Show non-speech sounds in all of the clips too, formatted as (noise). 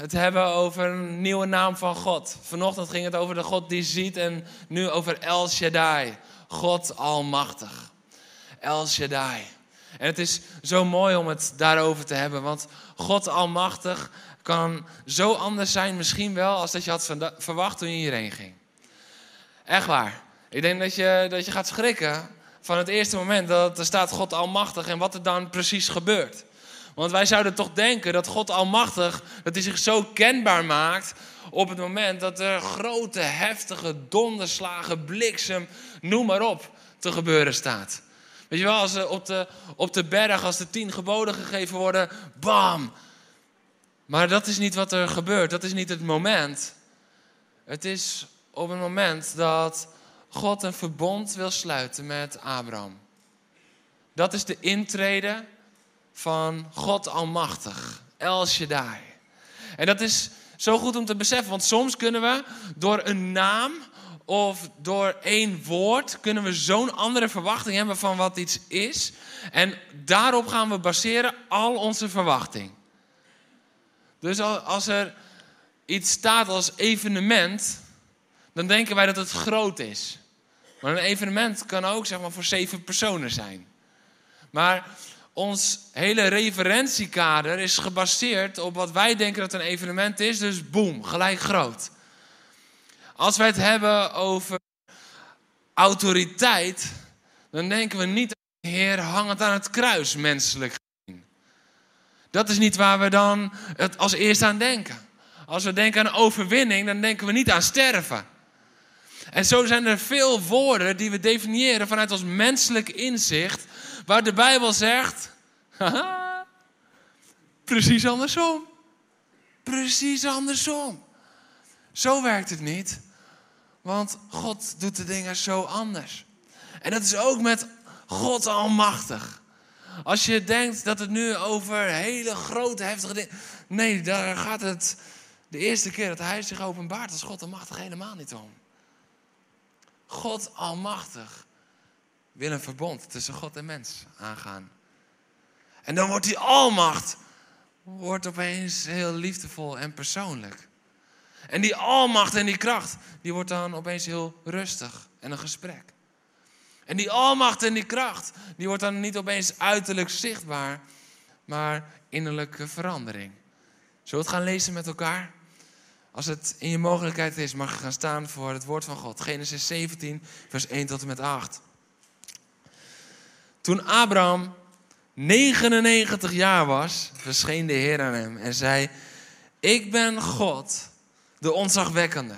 het hebben over een nieuwe naam van God. Vanochtend ging het over de God die ziet en nu over El Shaddai. God Almachtig. El Shaddai. En het is zo mooi om het daarover te hebben, want God Almachtig kan zo anders zijn misschien wel als dat je had verwacht toen je hierheen ging. Echt waar. Ik denk dat je, dat je gaat schrikken van het eerste moment dat er staat God Almachtig en wat er dan precies gebeurt. Want wij zouden toch denken dat God Almachtig, dat hij zich zo kenbaar maakt op het moment dat er grote, heftige donderslagen, bliksem, noem maar op, te gebeuren staat. Weet je wel, als op de, op de berg, als de tien geboden gegeven worden, bam. Maar dat is niet wat er gebeurt, dat is niet het moment. Het is op het moment dat God een verbond wil sluiten met Abraham. Dat is de intrede van God Almachtig, El Shaddai. En dat is zo goed om te beseffen, want soms kunnen we door een naam of door één woord kunnen we zo'n andere verwachting hebben van wat iets is. En daarop gaan we baseren al onze verwachting. Dus als er iets staat als evenement, dan denken wij dat het groot is. Maar een evenement kan ook zeg maar voor zeven personen zijn. Maar ons hele referentiekader is gebaseerd op wat wij denken dat een evenement is. Dus boem, gelijk groot. Als wij het hebben over autoriteit, dan denken we niet aan de Heer hangend aan het kruis, menselijk gezien. Dat is niet waar we dan het als eerste aan denken. Als we denken aan overwinning, dan denken we niet aan sterven. En zo zijn er veel woorden die we definiëren vanuit ons menselijk inzicht, Waar de Bijbel zegt, haha, (laughs) precies andersom. Precies andersom. Zo werkt het niet. Want God doet de dingen zo anders. En dat is ook met God almachtig. Als je denkt dat het nu over hele grote, heftige dingen. Nee, daar gaat het de eerste keer dat hij zich openbaart als God almachtig helemaal niet om. God almachtig wil een verbond tussen God en mens aangaan. En dan wordt die almacht wordt opeens heel liefdevol en persoonlijk. En die almacht en die kracht, die wordt dan opeens heel rustig en een gesprek. En die almacht en die kracht, die wordt dan niet opeens uiterlijk zichtbaar, maar innerlijke verandering. Zullen we het gaan lezen met elkaar? Als het in je mogelijkheid is, mag je gaan staan voor het woord van God. Genesis 17, vers 1 tot en met 8. Toen Abraham 99 jaar was, verscheen de Heer aan hem en zei: Ik ben God, de onzagwekkende.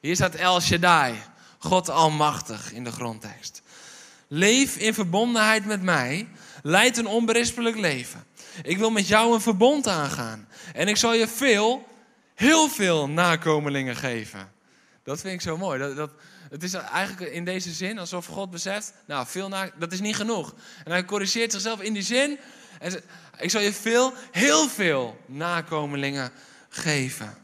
Hier staat El Shaddai, God Almachtig in de grondtekst. Leef in verbondenheid met mij, leid een onberispelijk leven. Ik wil met jou een verbond aangaan. En ik zal je veel, heel veel nakomelingen geven. Dat vind ik zo mooi. Dat, dat, het is eigenlijk in deze zin alsof God beseft, nou, veel na, dat is niet genoeg. En hij corrigeert zichzelf in die zin. En zegt, ik zal je veel, heel veel nakomelingen geven.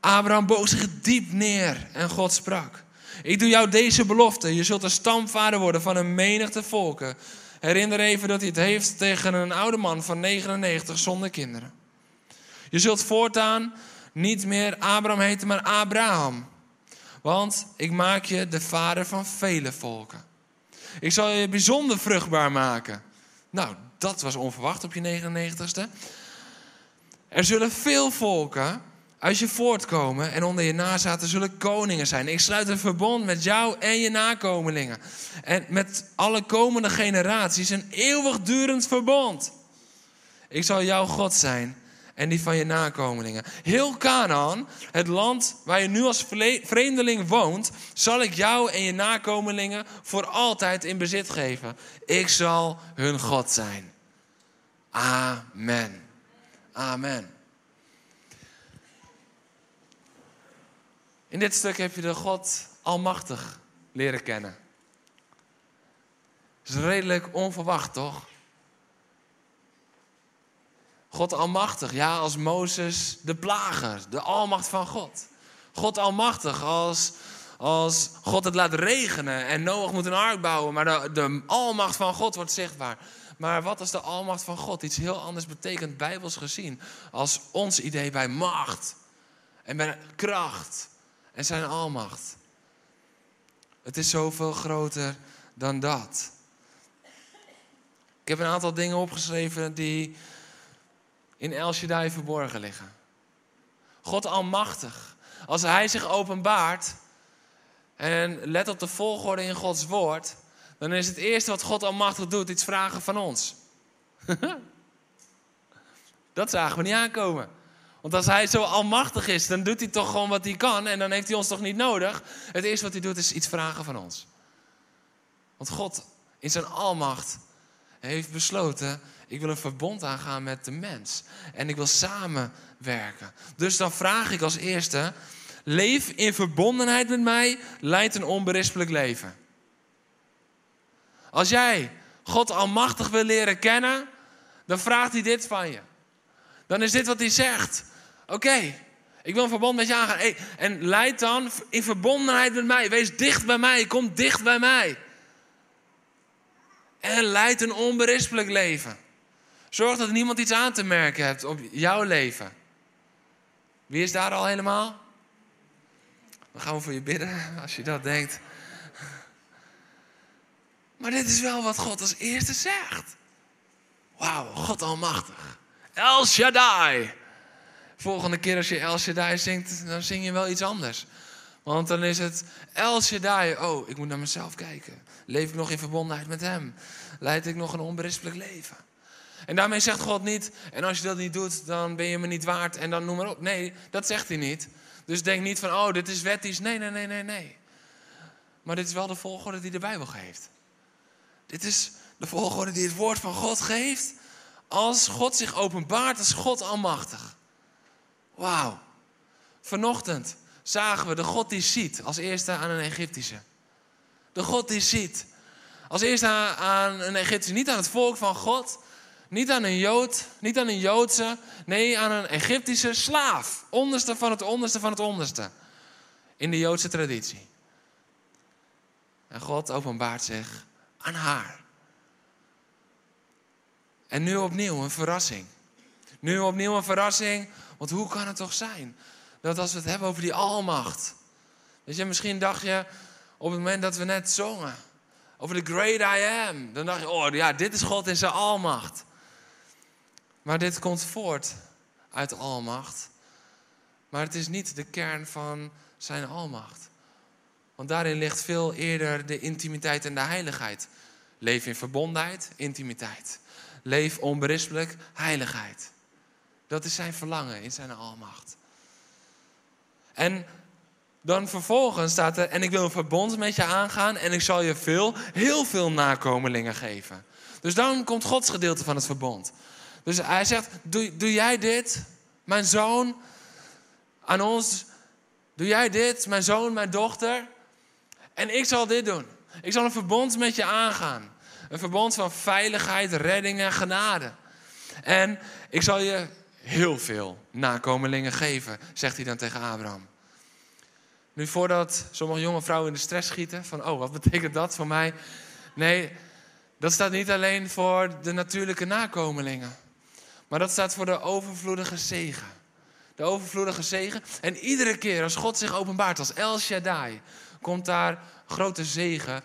Abraham boog zich diep neer en God sprak. Ik doe jou deze belofte. Je zult een stamvader worden van een menigte volken. Herinner even dat hij het heeft tegen een oude man van 99 zonder kinderen. Je zult voortaan niet meer Abraham heten, maar Abraham. Want ik maak je de vader van vele volken. Ik zal je bijzonder vruchtbaar maken. Nou, dat was onverwacht op je 99ste. Er zullen veel volken uit je voortkomen en onder je nazaten zullen koningen zijn. Ik sluit een verbond met jou en je nakomelingen. En met alle komende generaties een eeuwigdurend verbond. Ik zal jouw God zijn en die van je nakomelingen. Heel Canaan, het land waar je nu als vreemdeling woont, zal ik jou en je nakomelingen voor altijd in bezit geven. Ik zal hun God zijn. Amen. Amen. In dit stuk heb je de God Almachtig leren kennen. Is redelijk onverwacht, toch? God Almachtig, ja, als Mozes de plager, de almacht van God. God Almachtig, als, als God het laat regenen en Noach moet een ark bouwen, maar de, de almacht van God wordt zichtbaar. Maar wat als de almacht van God iets heel anders betekent, bijbels gezien, als ons idee bij macht en bij kracht en zijn almacht? Het is zoveel groter dan dat. Ik heb een aantal dingen opgeschreven die in El Shaddai verborgen liggen. God almachtig. Als hij zich openbaart en let op de volgorde in Gods woord, dan is het eerste wat God almachtig doet iets vragen van ons. (laughs) Dat zagen we niet aankomen. Want als hij zo almachtig is, dan doet hij toch gewoon wat hij kan en dan heeft hij ons toch niet nodig. Het eerste wat hij doet is iets vragen van ons. Want God in zijn almacht heeft besloten, ik wil een verbond aangaan met de mens. En ik wil samenwerken. Dus dan vraag ik als eerste, leef in verbondenheid met mij, leidt een onberispelijk leven. Als jij God almachtig wil leren kennen, dan vraagt hij dit van je. Dan is dit wat hij zegt. Oké, ik wil een verbond met je aangaan. Hey, en leid dan in verbondenheid met mij. Wees dicht bij mij. Kom dicht bij mij. En leid een onberispelijk leven. Zorg dat niemand iets aan te merken hebt op jouw leven. Wie is daar al helemaal? Dan gaan we voor je bidden (laughs) als je dat denkt. Maar dit is wel wat God als eerste zegt. Wauw, God almachtig. El Shaddai. Volgende keer als je El Shaddai zingt, dan zing je wel iets anders. Want dan is het El Shaddai. Oh, ik moet naar mezelf kijken. Leef ik nog in verbondenheid met Hem? Leid ik nog een onberispelijk leven? En daarmee zegt God niet, en als je dat niet doet, dan ben je me niet waard en dan noem maar op. Nee, dat zegt hij niet. Dus denk niet van, oh, dit is wettisch. Nee, nee, nee, nee, nee. Maar dit is wel de volgorde die de Bijbel geeft. Dit is de volgorde die het woord van God geeft. Als God zich openbaart als God almachtig. Wauw. Vanochtend zagen we de God die ziet als eerste aan een Egyptische. De God die ziet. Als eerste aan een Egyptische. Niet aan het volk van God. Niet aan een Jood. Niet aan een Joodse. Nee, aan een Egyptische slaaf. Onderste van het onderste van het onderste. In de Joodse traditie. En God openbaart zich aan haar. En nu opnieuw een verrassing. Nu opnieuw een verrassing, want hoe kan het toch zijn dat als we het hebben over die almacht. Weet je, misschien dacht je op het moment dat we net zongen over the great I am, dan dacht je, oh ja, dit is God in zijn almacht. Maar dit komt voort uit almacht. Maar het is niet de kern van zijn almacht. Want daarin ligt veel eerder de intimiteit en de heiligheid. Leef in verbondenheid, intimiteit. Leef onberispelijk, heiligheid. Dat is zijn verlangen in zijn almacht. En dan vervolgens staat er, en ik wil een verbond met je aangaan en ik zal je veel, heel veel nakomelingen geven. Dus dan komt Gods gedeelte van het verbond. Dus hij zegt, doe, doe jij dit, mijn zoon, aan ons, doe jij dit, mijn zoon, mijn dochter, en ik zal dit doen. Ik zal een verbond met je aangaan. Een verbond van veiligheid, redding en genade. En ik zal je heel veel nakomelingen geven, zegt hij dan tegen Abraham. Nu, voordat sommige jonge vrouwen in de stress schieten, van oh, wat betekent dat voor mij? Nee, dat staat niet alleen voor de natuurlijke nakomelingen, maar dat staat voor de overvloedige zegen. De overvloedige zegen. En iedere keer als God zich openbaart als El Shaddai, komt daar grote zegen,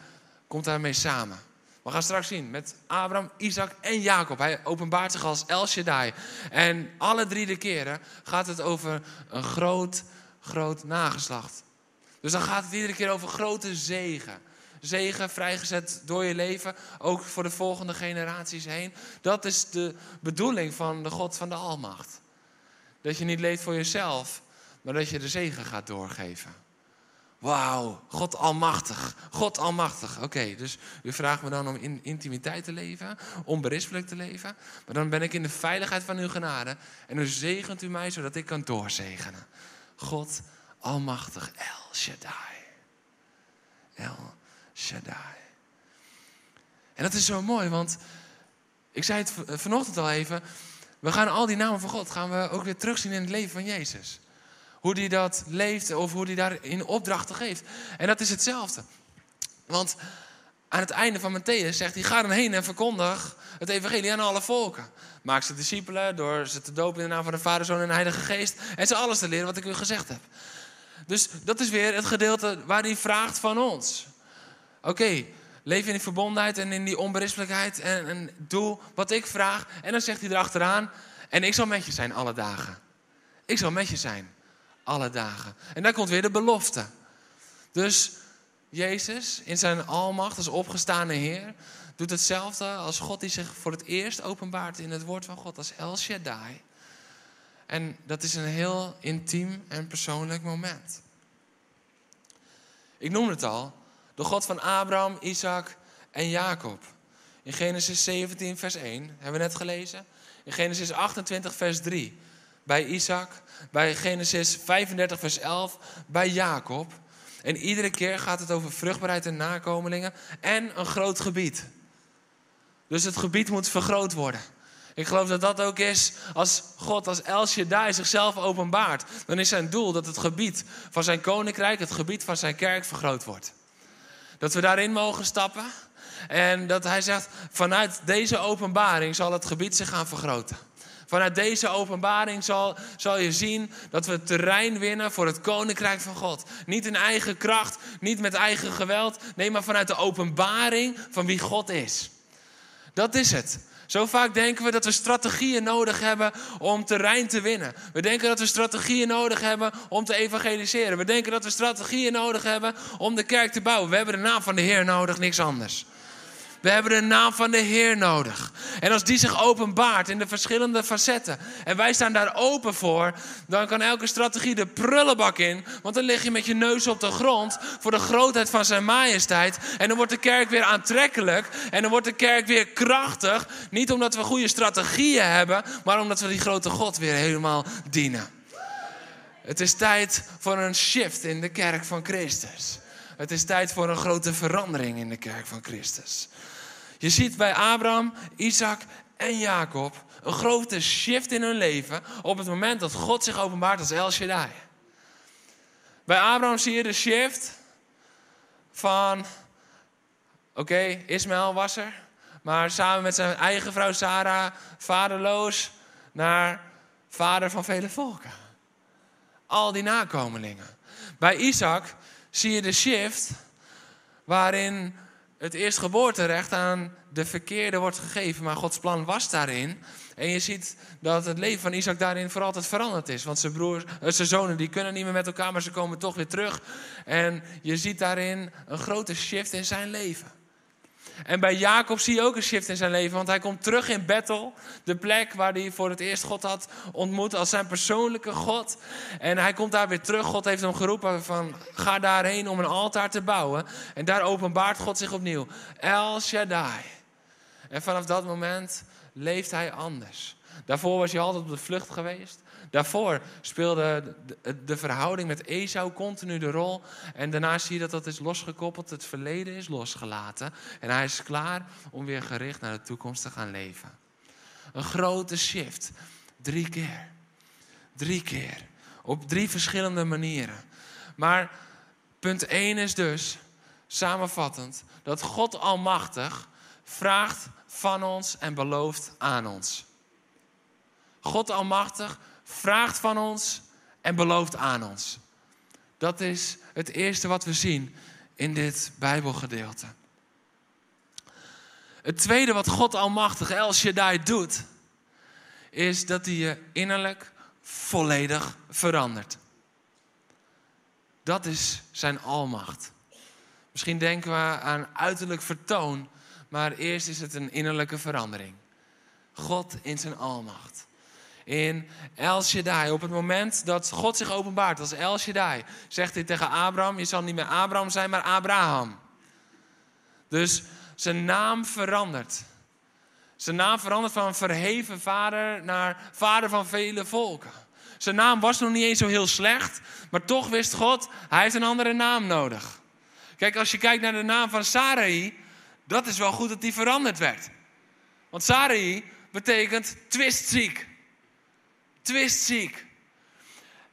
komt daarmee samen. We gaan straks zien met Abraham, Isaac en Jacob. Hij openbaart zich als El Shaddai. En alle drie de keren gaat het over een groot, groot nageslacht. Dus dan gaat het iedere keer over grote zegen. Zegen vrijgezet door je leven, ook voor de volgende generaties heen. Dat is de bedoeling van de God van de Almacht. Dat je niet leeft voor jezelf, maar dat je de zegen gaat doorgeven. Wauw, God almachtig. God almachtig. Oké, dus u vraagt me dan om in intimiteit te leven, onberispelijk te leven. Maar dan ben ik in de veiligheid van uw genade. En u zegent u mij zodat ik kan doorzegenen. God almachtig, El. Shaddai. El Shaddai. En dat is zo mooi, want ik zei het vanochtend al even. We gaan al die namen van God gaan we ook weer terugzien in het leven van Jezus. Hoe die dat leeft of hoe die daarin opdrachten geeft. En dat is hetzelfde. Want aan het einde van Matthäus zegt hij: Ga dan heen en verkondig het evangelie aan alle volken. Maak ze discipelen door ze te dopen in de naam van de Vader, Zoon en de Heilige Geest. En ze alles te leren wat ik u gezegd heb. Dus dat is weer het gedeelte waar hij vraagt van ons. Oké, leef in die verbondenheid en in die onberispelijkheid en, en doe wat ik vraag. En dan zegt hij erachteraan, en ik zal met je zijn alle dagen. Ik zal met je zijn alle dagen. En daar komt weer de belofte. Dus Jezus in zijn almacht als opgestane Heer doet hetzelfde als God die zich voor het eerst openbaart in het woord van God als El Shaddai. En dat is een heel intiem en persoonlijk moment. Ik noemde het al, de God van Abraham, Isaac en Jacob. In Genesis 17, vers 1 hebben we net gelezen. In Genesis 28, vers 3 bij Isaac. Bij Genesis 35, vers 11 bij Jacob. En iedere keer gaat het over vruchtbaarheid en nakomelingen en een groot gebied. Dus het gebied moet vergroot worden. Ik geloof dat dat ook is als God, als El Shaddai zichzelf openbaart. Dan is zijn doel dat het gebied van zijn koninkrijk, het gebied van zijn kerk vergroot wordt. Dat we daarin mogen stappen. En dat hij zegt, vanuit deze openbaring zal het gebied zich gaan vergroten. Vanuit deze openbaring zal, zal je zien dat we terrein winnen voor het koninkrijk van God. Niet in eigen kracht, niet met eigen geweld. Nee, maar vanuit de openbaring van wie God is. Dat is het. Zo vaak denken we dat we strategieën nodig hebben om terrein te winnen. We denken dat we strategieën nodig hebben om te evangeliseren. We denken dat we strategieën nodig hebben om de kerk te bouwen. We hebben de naam van de Heer nodig, niks anders. We hebben de naam van de Heer nodig. En als die zich openbaart in de verschillende facetten en wij staan daar open voor, dan kan elke strategie de prullenbak in. Want dan lig je met je neus op de grond voor de grootheid van zijn majesteit. En dan wordt de kerk weer aantrekkelijk en dan wordt de kerk weer krachtig. Niet omdat we goede strategieën hebben, maar omdat we die grote God weer helemaal dienen. Het is tijd voor een shift in de kerk van Christus. Het is tijd voor een grote verandering in de kerk van Christus. Je ziet bij Abraham, Isaac en Jacob een grote shift in hun leven op het moment dat God zich openbaart als El Shaddai. Bij Abraham zie je de shift van, oké, Ismaël was er, maar samen met zijn eigen vrouw Sarah, vaderloos, naar vader van vele volken. Al die nakomelingen. Bij Isaac zie je de shift waarin het eerstgeboorterecht aan de verkeerde wordt gegeven, maar Gods plan was daarin. En je ziet dat het leven van Isaac daarin voor altijd veranderd is. Want zijn, broers, eh, zijn zonen die kunnen niet meer met elkaar, maar ze komen toch weer terug. En je ziet daarin een grote shift in zijn leven. En bij Jacob zie je ook een shift in zijn leven, want hij komt terug in Bethel, de plek waar hij voor het eerst God had ontmoet als zijn persoonlijke God. En hij komt daar weer terug. God heeft hem geroepen van ga daarheen om een altaar te bouwen. En daar openbaart God zich opnieuw. El Shaddai. En vanaf dat moment leeft hij anders. Daarvoor was hij altijd op de vlucht geweest. Daarvoor speelde de, de, verhouding met Esau continu de rol. En daarna zie je dat dat is losgekoppeld. Het verleden is losgelaten. En hij is klaar om weer gericht naar de toekomst te gaan leven. Een grote shift. Drie keer. Drie keer. Op drie verschillende manieren. Maar punt 1 is dus, samenvattend, dat God Almachtig vraagt van ons en belooft aan ons. God Almachtig vraagt van ons en belooft aan ons. Dat is het eerste wat we zien in dit Bijbelgedeelte. Het tweede wat God Almachtig El Shaddai doet, is dat hij je innerlijk volledig verandert. Dat is zijn almacht. Misschien denken we aan uiterlijk vertoon, maar eerst is het een innerlijke verandering. God in zijn almacht in El Shaddai. Op het moment dat God zich openbaart als El Shaddai, zegt hij tegen Abraham: Je zal niet meer Abraham zijn, maar Abraham. Dus zijn naam verandert. Zijn naam verandert van verheven vader naar vader van vele volken. Zijn naam was nog niet eens zo heel slecht, maar toch wist God, hij heeft een andere naam nodig. Kijk, als je kijkt naar de naam van Sarai, dat is wel goed dat die veranderd werd. Want Sarai betekent twistziek. Twistziek.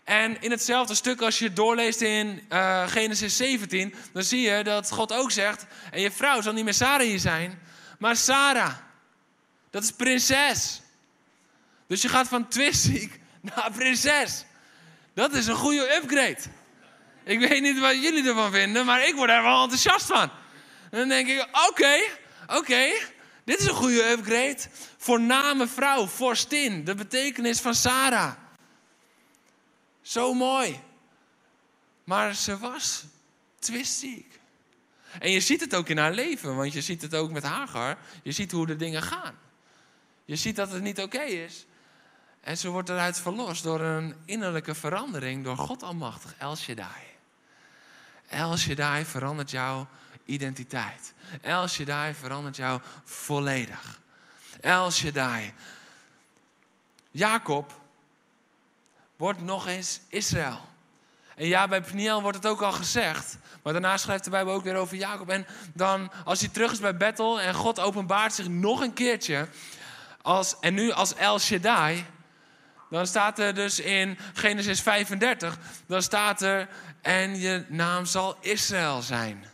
En in hetzelfde stuk, als je doorleest in uh, Genesis 17, dan zie je dat God ook zegt: En je vrouw zal niet meer Sarai zijn, maar Sarah. Dat is prinses. Dus je gaat van twistziek (laughs) naar prinses. Dat is een goede upgrade. Ik weet niet wat jullie ervan vinden, maar ik word er wel enthousiast van. En dan denk ik: Oké, oké, dit is een goede upgrade. Voorname vrouw, vorstin, de betekenis van Sarah. Zo mooi. Maar ze was twistziek. En je ziet het ook in haar leven, want je ziet het ook met Hagar. Je ziet hoe de dingen gaan. Je ziet dat het niet oké is. En ze wordt eruit verlost door een innerlijke verandering door God Almachtig, El Shaddai. El Shaddai verandert jouw identiteit. El Shaddai verandert jou volledig. El Shaddai. Jacob wordt nog eens Israël. En ja, bij Pniel wordt het ook al gezegd. Maar daarna schrijft de Bijbel ook weer over Jacob. En dan, als hij terug is bij Bethel en God openbaart zich nog een keertje. Als, en nu als El Shaddai. Dan staat er dus in Genesis 35. Dan staat er, en je naam zal Israël zijn.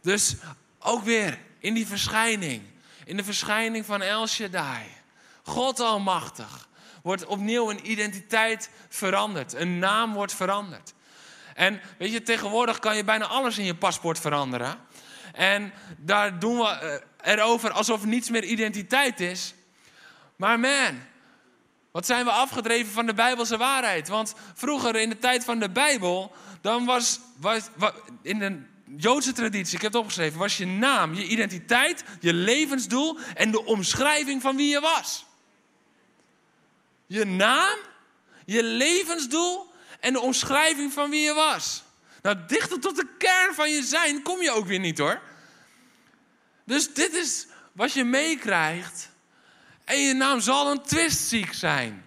Dus ook weer in die verschijning. In de verschijning van El Shaddai. God Almachtig wordt opnieuw een identiteit veranderd. Een naam wordt veranderd. En weet je, tegenwoordig kan je bijna alles in je paspoort veranderen. En daar doen we eh, erover alsof niets meer identiteit is. Maar man, wat zijn we afgedreven van de Bijbelse waarheid? Want vroeger in de tijd van de Bijbel, dan was, was, in de Joodse traditie, ik heb het opgeschreven, was je naam, je identiteit, je levensdoel en de omschrijving van wie je was je naam, je levensdoel en de omschrijving van wie je was. Nou, dichter tot de kern van je zijn kom je ook weer niet hoor. Dus dit is wat je meekrijgt. En je naam zal een twistziek zijn.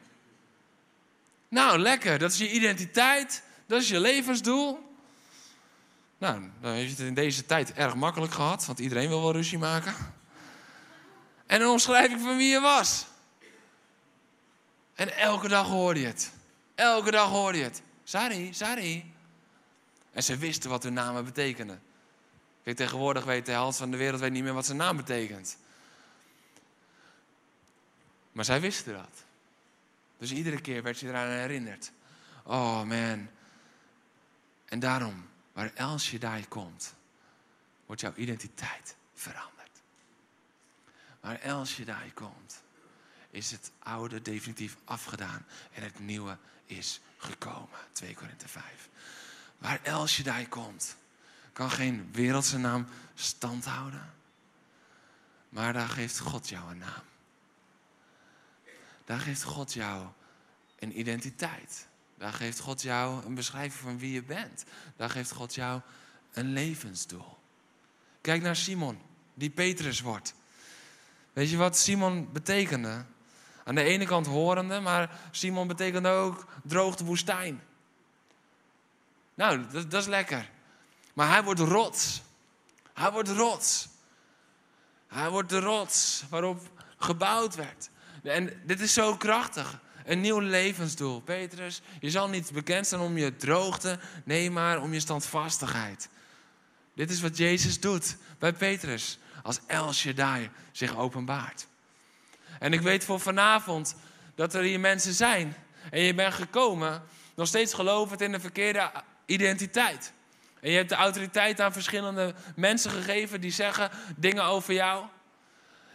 Nou, lekker. Dat is je identiteit. Dat is je levensdoel. Nou, dan je het in deze tijd erg makkelijk gehad, want iedereen wil wel ruzie maken. En een omschrijving van wie je was. En elke dag hoorde je het. Elke dag hoorde je het. Sari, Sari. En ze wisten wat hun namen betekenden. Kijk, tegenwoordig weet de helft van de wereld weet niet meer wat zijn naam betekent. Maar zij wisten dat. Dus iedere keer werd ze eraan herinnerd. Oh man. En daarom, waar El Shaddai komt, wordt jouw identiteit veranderd. Waar El Shaddai komt, is het oude definitief afgedaan en het nieuwe is gekomen. 2 Korinthe 5. Waar El Shaddai komt, kan geen wereldse naam stand houden. Maar daar geeft God jou een naam. Daar geeft God jou een identiteit. Daar geeft God jou een beschrijving van wie je bent. Daar geeft God jou een levensdoel. Kijk naar Simon, die Petrus wordt. Weet je wat Simon betekende? Aan de ene kant horende, maar Simon betekent ook droogte woestijn. Nou, dat, dat is lekker. Maar hij wordt rots. Hij wordt rots. Hij wordt de rots waarop gebouwd werd. En dit is zo krachtig. Een nieuw levensdoel. Petrus, je zal niet bekend zijn om je droogte, nee maar om je standvastigheid. Dit is wat Jezus doet bij Petrus als El Shaddai zich openbaart. En ik weet voor vanavond dat er hier mensen zijn. En je bent gekomen, nog steeds gelovend in de verkeerde identiteit. En je hebt de autoriteit aan verschillende mensen gegeven die zeggen dingen over jou.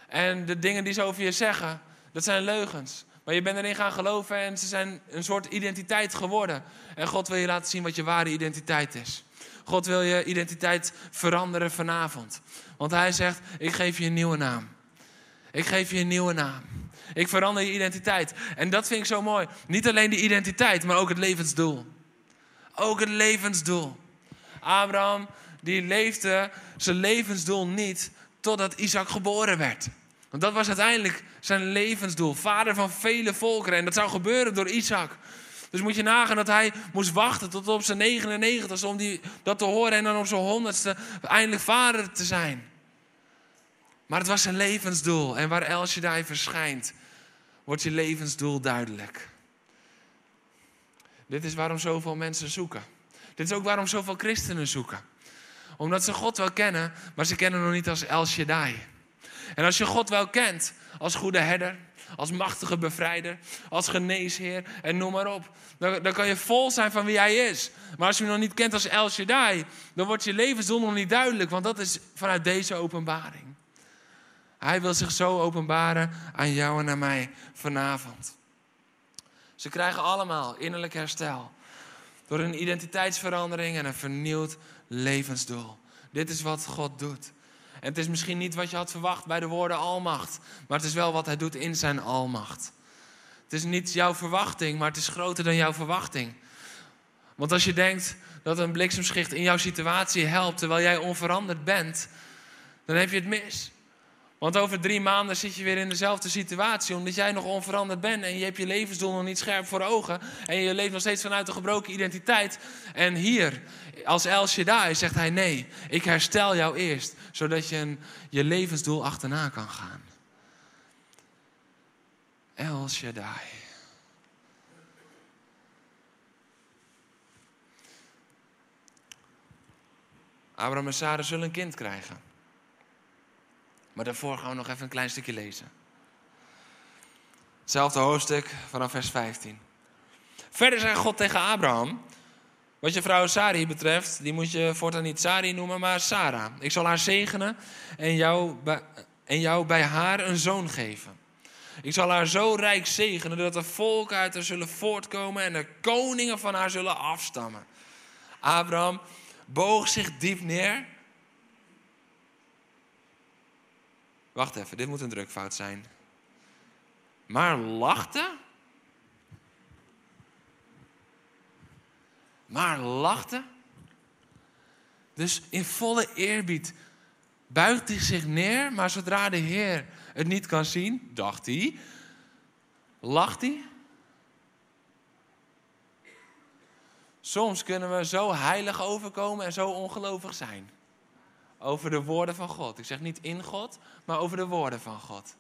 En de dingen die ze over je zeggen, dat zijn leugens. Maar je bent erin gaan geloven en ze zijn een soort identiteit geworden. En God wil je laten zien wat je ware identiteit is. God wil je identiteit veranderen vanavond. Want hij zegt, ik geef je een nieuwe naam. Ik geef je een nieuwe naam. Ik verander je identiteit. En dat vind ik zo mooi. Niet alleen de identiteit, maar ook het levensdoel. Ook het levensdoel. Abraham, die leefde zijn levensdoel niet totdat Isaac geboren werd. Want dat was uiteindelijk zijn levensdoel. Vader van vele volkeren. En dat zou gebeuren door Isaac. Dus moet je nagaan dat hij moest wachten tot op zijn 99 om die, dat te horen en dan op zijn 100ste eindelijk vader te zijn. Maar het was zijn levensdoel. En waar El Shaddai verschijnt, wordt je levensdoel duidelijk. Dit is waarom zoveel mensen zoeken. Dit is ook waarom zoveel christenen zoeken. Omdat ze God wel kennen, maar ze kennen nog niet als El Shaddai. En als je God wel kent als goede herder, als machtige bevrijder, als geneesheer en noem maar op. Dan, dan kan je vol zijn van wie hij is. Maar als je hem nog niet kent als El Shaddai, dan wordt je levensdoel nog niet duidelijk. Want dat is vanuit deze openbaring. Hij wil zich zo openbaren aan jou en aan mij vanavond. Ze krijgen allemaal innerlijk herstel. Door een identiteitsverandering en een vernieuwd levensdoel. Dit is wat God doet. En het is misschien niet wat je had verwacht bij de woorden almacht. Maar het is wel wat hij doet in zijn almacht. Het is niet jouw verwachting, maar het is groter dan jouw verwachting. Want als je denkt dat een bliksemschicht in jouw situatie helpt terwijl jij onveranderd bent, dan heb je het mis. Want over drie maanden zit je weer in dezelfde situatie, omdat jij nog onveranderd bent en je hebt je levensdoel nog niet scherp voor ogen en je leeft nog steeds vanuit een gebroken identiteit. En hier, als El Shaddai, zegt hij nee, ik herstel jou eerst, zodat je een, je levensdoel achterna kan gaan. El Shaddai. Abraham en Sarah zullen een kind krijgen. Maar daarvoor gaan we nog even een klein stukje lezen. Hetzelfde hoofdstuk vanaf vers 15. Verder zei God tegen Abraham: Wat je vrouw Sari betreft, die moet je voortaan niet Sari noemen, maar Sarah. Ik zal haar zegenen en jou, bij, en jou bij haar een zoon geven. Ik zal haar zo rijk zegenen dat de volken uit haar zullen voortkomen en de koningen van haar zullen afstammen. Abraham boog zich diep neer Wacht even, dit moet een drukfout zijn. Maar lachte? Maar lachte? Dus in volle eerbied buigt hij zich neer, maar zodra de Heer het niet kan zien, dacht hij, lacht hij. Soms kunnen we zo heilig overkomen en zo ongelovig zijn. Over de woorden van God. Ik zeg niet in God, maar over de woorden van God.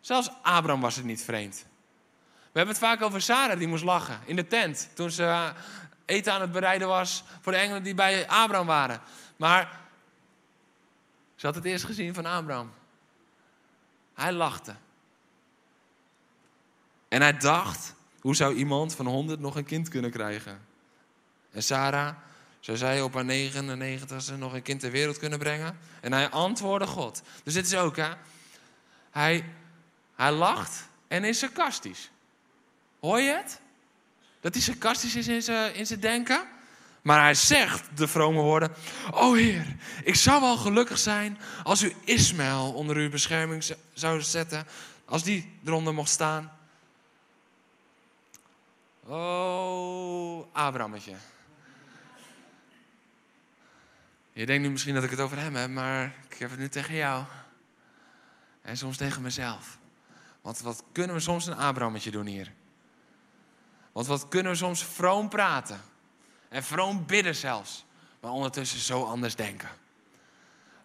Zelfs Abraham was het niet vreemd. We hebben het vaak over Sarah die moest lachen in de tent. Toen ze eh, eten aan het bereiden was voor de engelen die bij Abraham waren. Maar ze had het eerst gezien van Abraham. Hij lachte. En hij dacht, hoe zou iemand van 100 nog een kind kunnen krijgen? En Sarah zou zij op haar 99ste nog een kind ter wereld kunnen brengen? En hij antwoordde God. Dus dit is ook, hè? Hij, hij lacht en is sarcastisch. Hoor je het? Dat hij sarcastisch is in zijn, in zijn denken? Maar hij zegt de vrome woorden: O Heer, ik zou wel gelukkig zijn als u Ismaël onder uw bescherming zou zetten, als die eronder mocht staan. Oh, Abrahammetje. Je denkt nu misschien dat ik het over hem heb, maar ik heb het nu tegen jou. En soms tegen mezelf. Want wat kunnen we soms een Abrahammetje doen hier? Want wat kunnen we soms vroom praten? En vroom bidden zelfs. Maar ondertussen zo anders denken.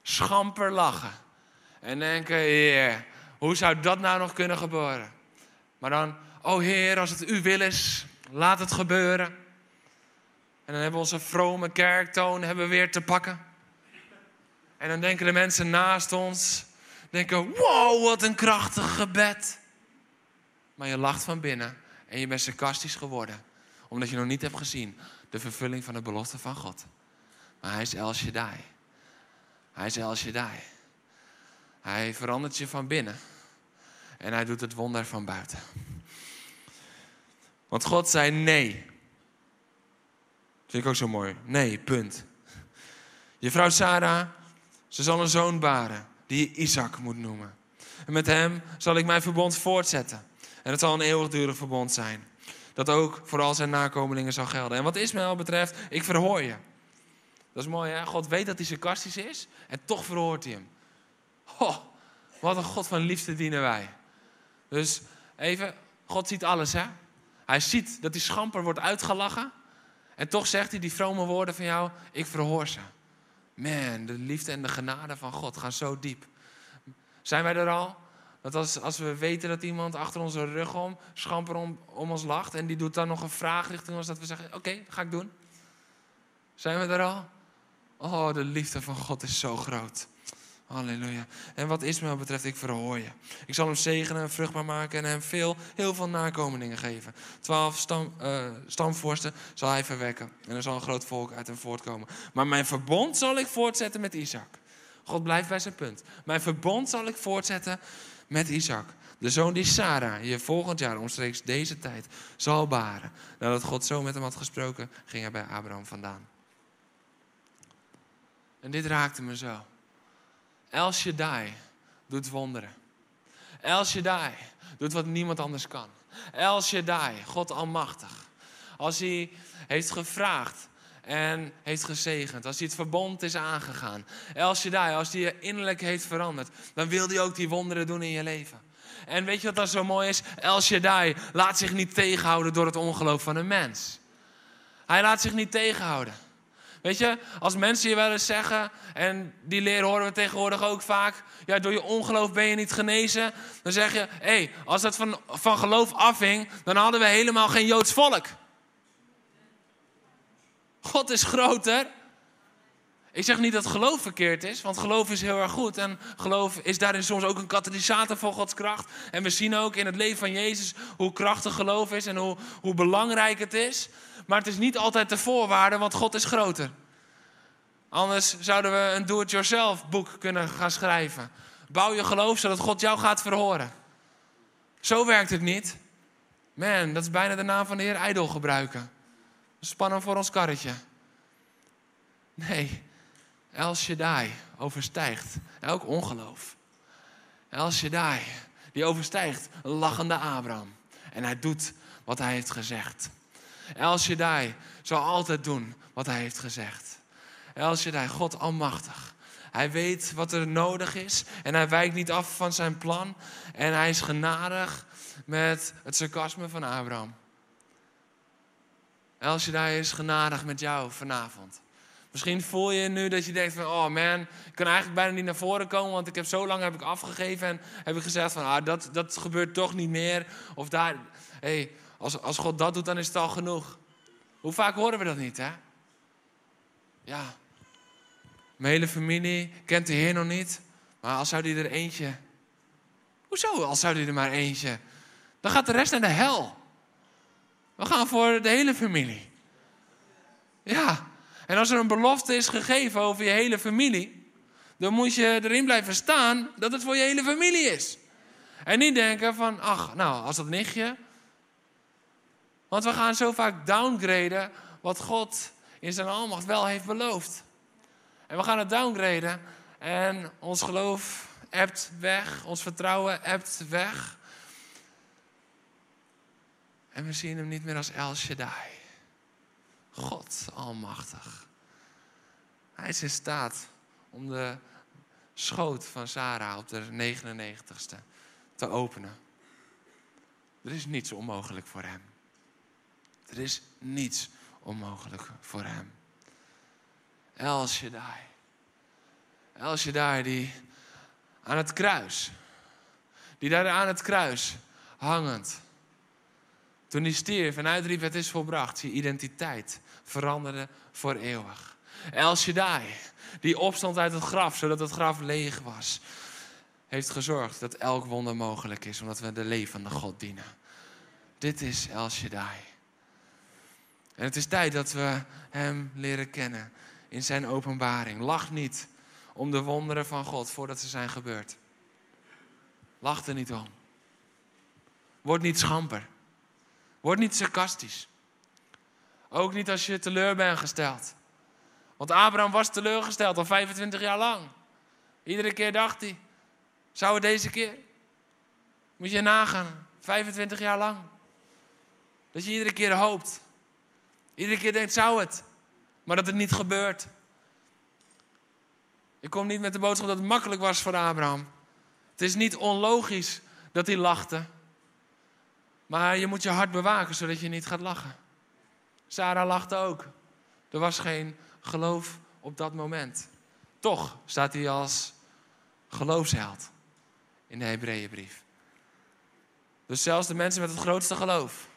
Schamper lachen. En denken, heer, hoe zou dat nou nog kunnen gebeuren? Maar dan, oh heer, als het uw wil is, laat het gebeuren. En dan hebben we onze vrome kerktoon hebben we weer te pakken. En dan denken de mensen naast ons, denken, wow, wat een krachtig gebed. Maar je lacht van binnen en je bent sarcastisch geworden. Omdat je nog niet hebt gezien de vervulling van de belofte van God. Maar hij is El. Hij is El. Hij verandert je van binnen. En hij doet het wonder van buiten. Want God zei nee. Vind ik ook zo mooi. Nee, punt. Je vrouw Sarah, ze zal een zoon baren, die je Isaac moet noemen. En met hem zal ik mijn verbond voortzetten. En het zal een eeuwigdurig verbond zijn. Dat ook voor al zijn nakomelingen zal gelden. En wat Ismaël betreft, ik verhoor je. Dat is mooi hè. God weet dat hij sarcastisch is. En toch verhoort hij hem. Ho, Wat een God van liefde dienen wij. Dus even, God ziet alles, hè? Hij ziet dat die schamper wordt uitgelachen. En toch zegt hij die vrome woorden van jou, ik verhoor ze. Man, de liefde en de genade van God gaan zo diep. Zijn wij er al? Dat als, als we weten dat iemand achter onze rug om, schamper om, om ons lacht... en die doet dan nog een vraag richting ons, dat we zeggen, oké, ga ik doen. Zijn we er al? Oh, de liefde van God is zo groot. Halleluja. En wat Ismaël betreft, ik verhoor je. Ik zal hem zegenen en vruchtbaar maken en hem veel, heel veel nakomelingen geven. Twaalf stam, uh, stamvorsten zal hij verwekken. En er zal een groot volk uit hem voortkomen. Maar mijn verbond zal ik voortzetten met Isaac. God blijft bij zijn punt. Mijn verbond zal ik voortzetten met Isaac. De zoon die Sarah je volgend jaar omstreeks deze tijd zal baren. Nadat God zo met hem had gesproken, ging hij bij Abraham vandaan. En dit raakte me zo. El Shaddai doet wonderen. El Shaddai doet wat niemand anders kan. El Shaddai, God Almachtig. Als hij heeft gevraagd en heeft gezegend. Als hij het verbond is aangegaan. El Shaddai, als hij je innerlijk heeft veranderd. Dan wil hij ook die wonderen doen in je leven. En weet je wat dan zo mooi is? El Shaddai laat zich niet tegenhouden door het ongeloof van een mens. Hij laat zich niet tegenhouden. Weet je, als mensen je wel eens zeggen, en die leer horen we tegenwoordig ook vaak, ja, door je ongeloof ben je niet genezen, dan zeg je, hé, hey, als dat van, van geloof afhing, dan hadden we helemaal geen Joods volk. God is groter. Ik zeg niet dat geloof verkeerd is, want geloof is heel erg goed. En geloof is daarin soms ook een katalysator voor Gods kracht. En we zien ook in het leven van Jezus hoe krachtig geloof is en hoe, hoe belangrijk het is. Maar het is niet altijd de voorwaarde, want God is groter. Anders zouden we een do-it-yourself boek kunnen gaan schrijven. Bouw je geloof zodat God jou gaat verhoren. Zo werkt het niet. Man, dat is bijna de naam van de Heer ijdel gebruiken. Spannen voor ons karretje. Nee, El Shaddai overstijgt elk ongeloof. El Shaddai, die overstijgt lachende Abraham. En hij doet wat hij heeft gezegd. El Shaddai zal altijd doen wat hij heeft gezegd. El God almachtig. Hij weet wat er nodig is en hij wijkt niet af van zijn plan. En hij is genadig met het sarcasme van Abraham. El is genadig met jou vanavond. Misschien voel je nu dat je denkt van, oh man, ik kan eigenlijk bijna niet naar voren komen, want ik heb zo lang heb ik afgegeven en heb ik gezegd van, ah, dat, dat gebeurt toch niet meer. Of daar, hey, als, als God dat doet, dan is het al genoeg. Hoe vaak horen we dat niet, hè? Ja. Mijn hele familie kent de Heer nog niet. Maar als zou die er eentje. Hoezo, als zou die er maar eentje? Dan gaat de rest naar de hel. We gaan voor de hele familie. Ja. En als er een belofte is gegeven over je hele familie. dan moet je erin blijven staan dat het voor je hele familie is. En niet denken van, ach, nou, als dat nichtje want we gaan zo vaak downgraden wat God in zijn almacht wel heeft beloofd. En we gaan het downgraden en ons geloof ebt weg, ons vertrouwen ebt weg. En we zien hem niet meer als El Shaddai. God almachtig. Hij is in staat om de schoot van Sarah op de 99ste te openen. Er is niets onmogelijk voor hem. Er is niets onmogelijk voor hem. El Shaddai. El Shaddai die aan het kruis, die daar aan het kruis hangend, toen hij stierf en uitriep het is volbracht, zijn identiteit veranderde voor eeuwig. El Shaddai, die opstond uit het graf, zodat het graf leeg was, heeft gezorgd dat elk wonder mogelijk is, omdat we de levende God dienen. Dit is El Shaddai. En het is tijd dat we Hem leren kennen in Zijn openbaring. Lach niet om de wonderen van God voordat ze zijn gebeurd. Lach er niet om. Word niet schamper. Word niet sarcastisch. Ook niet als je teleur bent gesteld. Want Abraham was teleurgesteld al 25 jaar lang. Iedere keer dacht hij, zou het deze keer? Moet je nagaan, 25 jaar lang. Dat je iedere keer hoopt. Iedere keer denkt, zou het? Maar dat het niet gebeurt. Ik kom niet met de boodschap dat het makkelijk was voor Abraham. Het is niet onlogisch dat hij lachte. Maar je moet je hart bewaken zodat je niet gaat lachen. Sarah lachte ook. Er was geen geloof op dat moment. Toch staat hij als geloofsheld in de Hebreeënbrief. Dus zelfs de mensen met het grootste geloof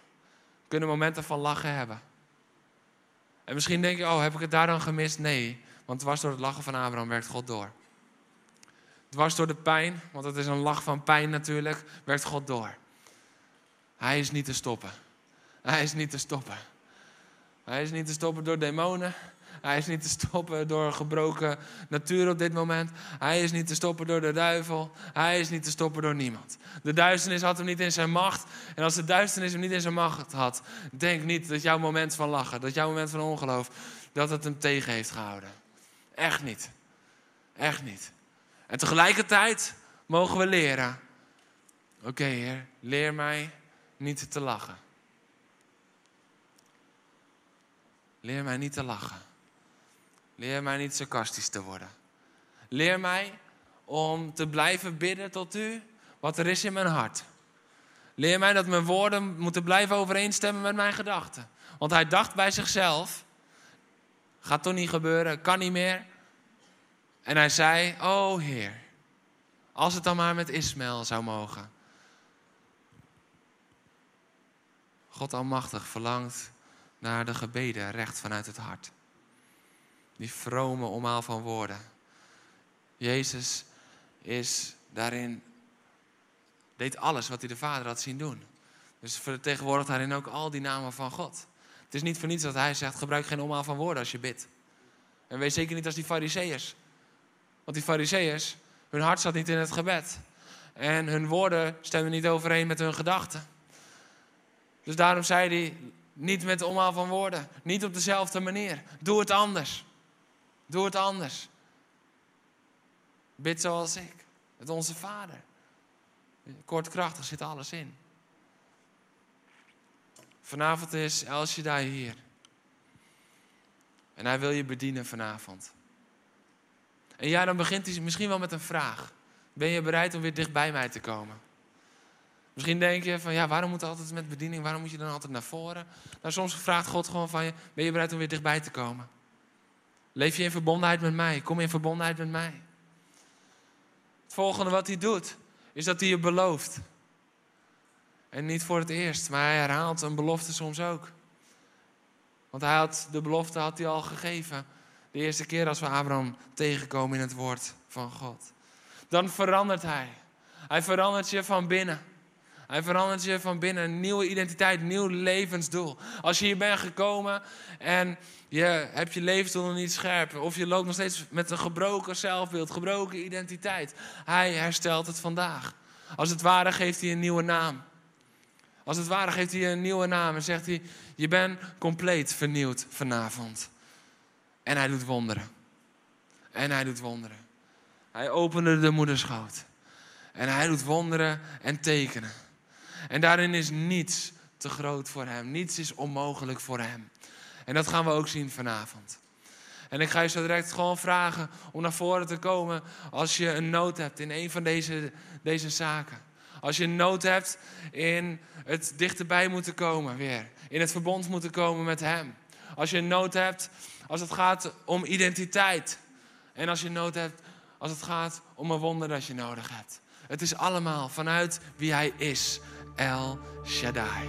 kunnen momenten van lachen hebben. En misschien denk je, oh, heb ik het daar dan gemist? Nee, want dwars door het lachen van Abraham werkt God door. Dwars door de pijn, want het is een lach van pijn natuurlijk, werkt God door. Hij is niet te stoppen. Hij is niet te stoppen. Hij is niet te stoppen door demonen. Hij is niet te stoppen door gebroken natuur op dit moment. Hij is niet te stoppen door de duivel. Hij is niet te stoppen door niemand. De duisternis had hem niet in zijn macht. En als de duisternis hem niet in zijn macht had, denk niet dat jouw moment van lachen, dat jouw moment van ongeloof, dat het hem tegen heeft gehouden. Echt niet. Echt niet. En tegelijkertijd mogen we leren. Oké, Heer, leer mij niet te lachen. Leer mij niet te lachen. Leer mij niet sarcastisch te worden. Leer mij om te blijven bidden tot u wat er is in mijn hart. Leer mij dat mijn woorden moeten blijven overeenstemmen met mijn gedachten. Want hij dacht bij zichzelf: gaat toch niet gebeuren, kan niet meer. En hij zei: Oh Heer, als het dan maar met Ismaël zou mogen. God Almachtig verlangt naar de gebeden recht vanuit het hart. Die vrome omhaal van woorden. Jezus is daarin, deed alles wat hij de Vader had zien doen. Dus vertegenwoordigt daarin ook al die namen van God. Het is niet voor niets dat hij zegt, gebruik geen omhaal van woorden als je bidt. En wees zeker niet als die fariseeërs. Want die fariseeërs, hun hart zat niet in het gebed. En hun woorden stemmen niet overeen met hun gedachten. Dus daarom zei hij, niet met omhaal van woorden. Niet op dezelfde manier. Doe het anders. Doe het anders. Bid zoals ik. Met onze Vader. Kortkrachtig zit alles in. Vanavond is El Shaddai hier. En hij wil je bedienen vanavond. En ja, dan begint hij misschien wel met een vraag. Ben je bereid om weer dicht bij mij te komen? Misschien denk je van ja, waarom moet altijd met bediening? Waarom moet je dan altijd naar voren? Nou, soms vraagt God gewoon van je: ben je bereid om weer dichtbij te komen? Leef je in verbondenheid met mij? Kom in verbondenheid met mij. Het volgende wat hij doet, is dat hij je belooft. En niet voor het eerst, maar hij herhaalt een belofte soms ook. Want hij had, de belofte had hij al gegeven. De eerste keer als we Abraham tegenkomen in het woord van God. Dan verandert hij. Hij verandert je van binnen. Hij verandert je van binnen. Een nieuwe identiteit, een nieuw levensdoel. Als je hier bent gekomen en je hebt je levensdoel nog niet scherp. Of je loopt nog steeds met een gebroken zelfbeeld, gebroken identiteit. Hij herstelt het vandaag. Als het ware geeft hij een nieuwe naam. Als het ware geeft hij een nieuwe naam en zegt hij: Je bent compleet vernieuwd vanavond. En hij doet wonderen. En hij doet wonderen. Hij opende de moederschoot. En hij doet wonderen en tekenen. En daarin is niets te groot voor hem. Niets is onmogelijk voor hem. En dat gaan we ook zien vanavond. En ik ga je zo direct gewoon vragen om naar voren te komen als je een nood hebt in een van deze, deze zaken. Als je een nood hebt in het dichterbij moeten komen weer. In het verbond moeten komen met Hem. Als je een nood hebt als het gaat om identiteit. En als je nood hebt als het gaat om een wonder dat je nodig hebt. Het is allemaal vanuit wie Hij is. El Shaddai.